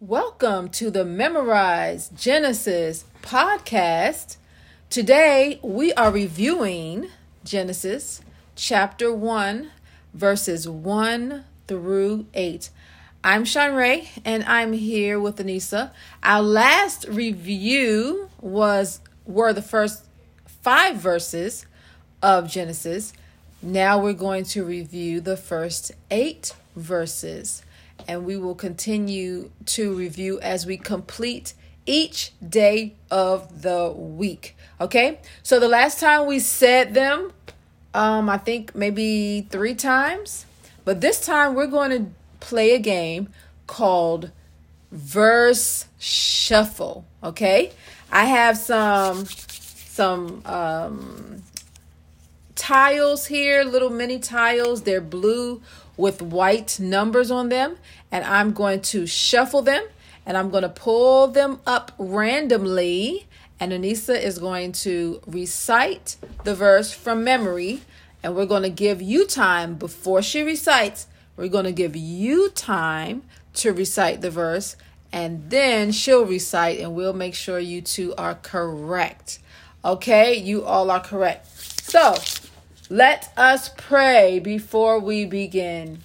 Welcome to the Memorize Genesis podcast. Today we are reviewing Genesis chapter 1, verses 1 through 8. I'm Sean Ray and I'm here with Anissa. Our last review was were the first 5 verses of Genesis. Now we're going to review the first 8 verses and we will continue to review as we complete each day of the week. Okay? So the last time we said them, um, I think maybe three times. But this time we're going to play a game called Verse Shuffle. Okay? I have some some um tiles here, little mini tiles. They're blue with white numbers on them, and I'm going to shuffle them and I'm going to pull them up randomly. And Anissa is going to recite the verse from memory, and we're going to give you time before she recites. We're going to give you time to recite the verse, and then she'll recite, and we'll make sure you two are correct. Okay, you all are correct. So, let us pray before we begin.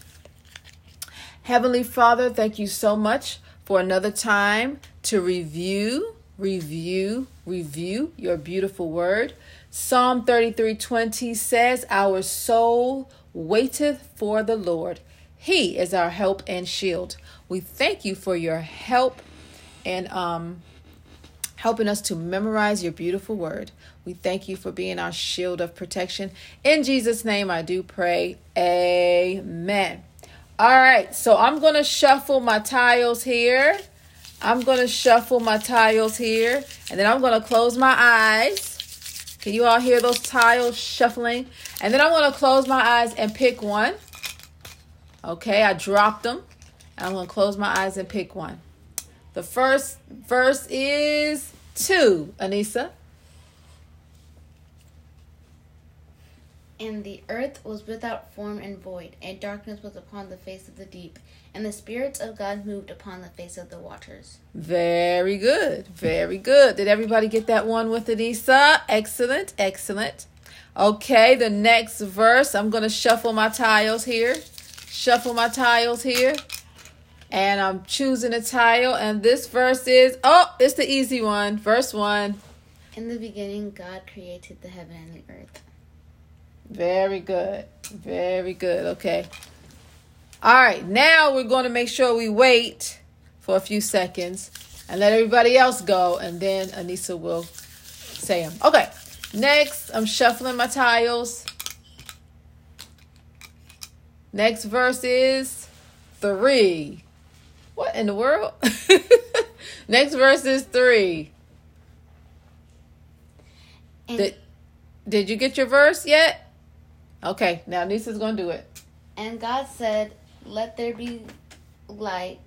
Heavenly Father, thank you so much for another time to review, review, review your beautiful word. Psalm 33:20 says, "Our soul waiteth for the Lord. He is our help and shield." We thank you for your help and um helping us to memorize your beautiful word. We thank you for being our shield of protection. In Jesus' name, I do pray. Amen. All right, so I'm going to shuffle my tiles here. I'm going to shuffle my tiles here, and then I'm going to close my eyes. Can you all hear those tiles shuffling? And then I'm going to close my eyes and pick one. Okay, I dropped them. I'm going to close my eyes and pick one. The first verse is two, Anissa. And the earth was without form and void, and darkness was upon the face of the deep, and the spirits of God moved upon the face of the waters. Very good. Very good. Did everybody get that one with Anissa? Excellent. Excellent. Okay, the next verse. I'm going to shuffle my tiles here. Shuffle my tiles here and I'm choosing a tile. And this verse is oh, it's the easy one. Verse one. In the beginning, God created the heaven and the earth. Very good. Very good. Okay. All right. Now we're going to make sure we wait for a few seconds and let everybody else go, and then Anissa will say them. Okay. Next, I'm shuffling my tiles. Next verse is three. What in the world? Next verse is three. And did, did you get your verse yet? Okay, now Nisa's gonna do it. And God said, Let there be light,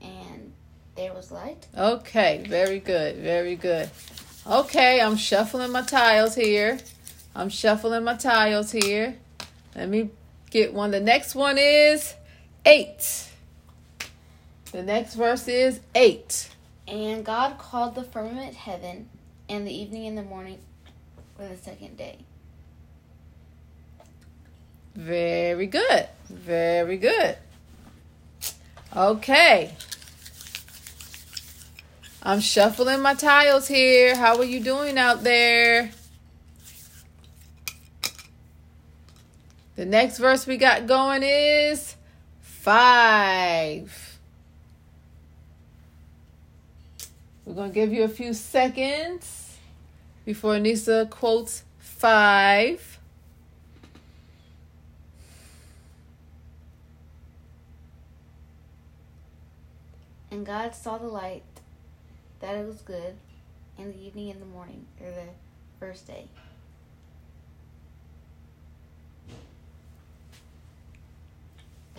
and there was light. Okay, very good, very good. Okay, I'm shuffling my tiles here. I'm shuffling my tiles here. Let me get one. The next one is eight. The next verse is 8. And God called the firmament heaven, and the evening and the morning were the second day. Very good. Very good. Okay. I'm shuffling my tiles here. How are you doing out there? The next verse we got going is 5. We're going to give you a few seconds before Anissa quotes five. And God saw the light, that it was good, in the evening and the morning, or the first day.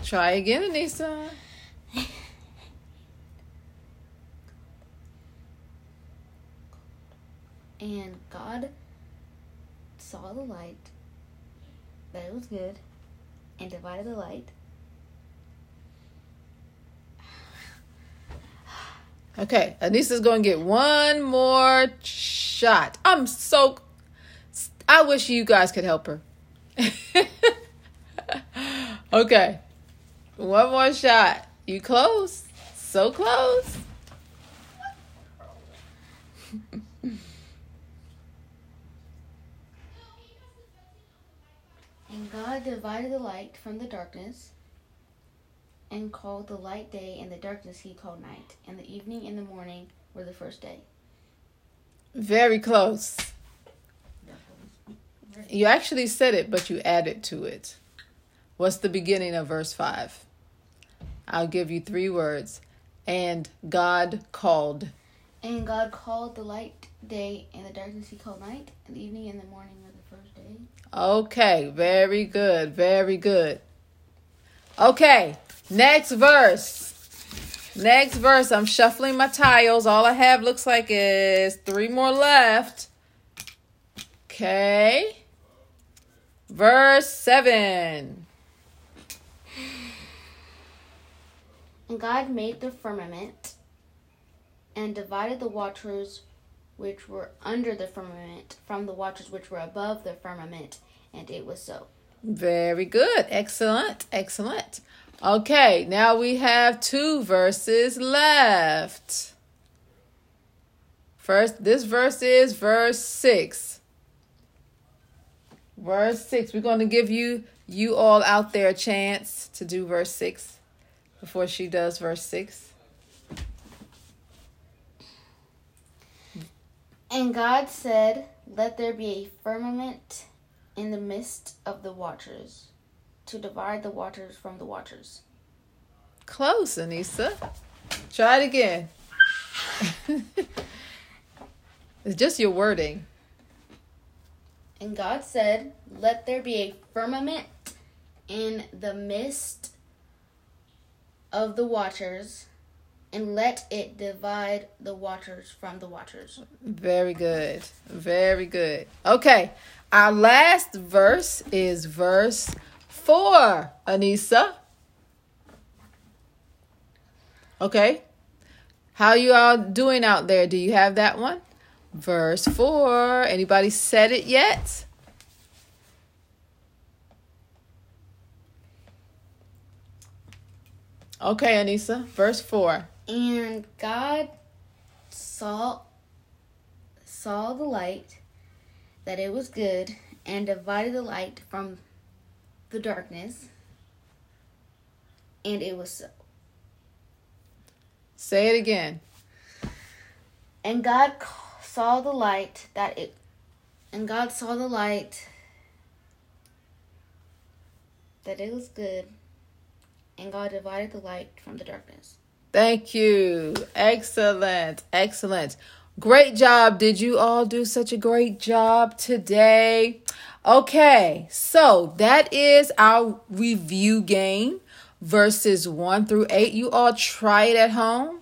Try again, Anissa. And God saw the light, that it was good, and divided the light. Okay, Anissa's going to get one more shot. I'm so. I wish you guys could help her. okay, one more shot. You close. So close. And God divided the light from the darkness, and called the light day, and the darkness he called night. And the evening and the morning were the first day. Very close. You actually said it, but you added to it. What's the beginning of verse 5? I'll give you three words. And God called. And God called the light day, and the darkness he called night, and the evening and the morning were the first day. Okay, very good, very good. Okay, next verse. Next verse. I'm shuffling my tiles. All I have looks like is three more left. Okay. Verse 7. And God made the firmament, and divided the waters which were under the firmament from the waters which were above the firmament, and it was so. Very good. Excellent. Excellent. Okay, now we have two verses left. First, this verse is verse 6. Verse 6. We're going to give you you all out there a chance to do verse 6 before she does verse 6. And God said, Let there be a firmament in the midst of the waters, to divide the waters from the waters. Close, Anissa. Try it again. it's just your wording. And God said, Let there be a firmament in the midst of the waters, and let it divide the waters from the waters. Very good. Very good. Okay. Our last verse is verse 4, Anissa. Okay. How you all doing out there? Do you have that one? Verse 4. Anybody said it yet? Okay, Anissa. Verse 4. And God saw saw the light that it was good and divided the light from the darkness and it was so. Say it again. And God saw the light that it and God saw the light that it was good and God divided the light from the darkness. Thank you. Excellent. Excellent. Great job. Did you all do such a great job today? Okay, so that is our review game verses 1 through 8. You all try it at home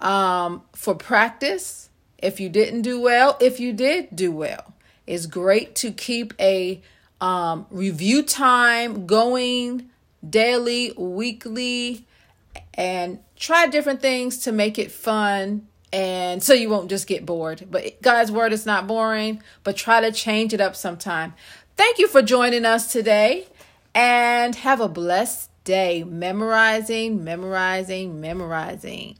um, for practice. If you didn't do well, if you did do well, it's great to keep a um, review time going daily, weekly, and try different things to make it fun and so you won't just get bored. But God's word is not boring, but try to change it up sometime. Thank you for joining us today and have a blessed day memorizing, memorizing, memorizing.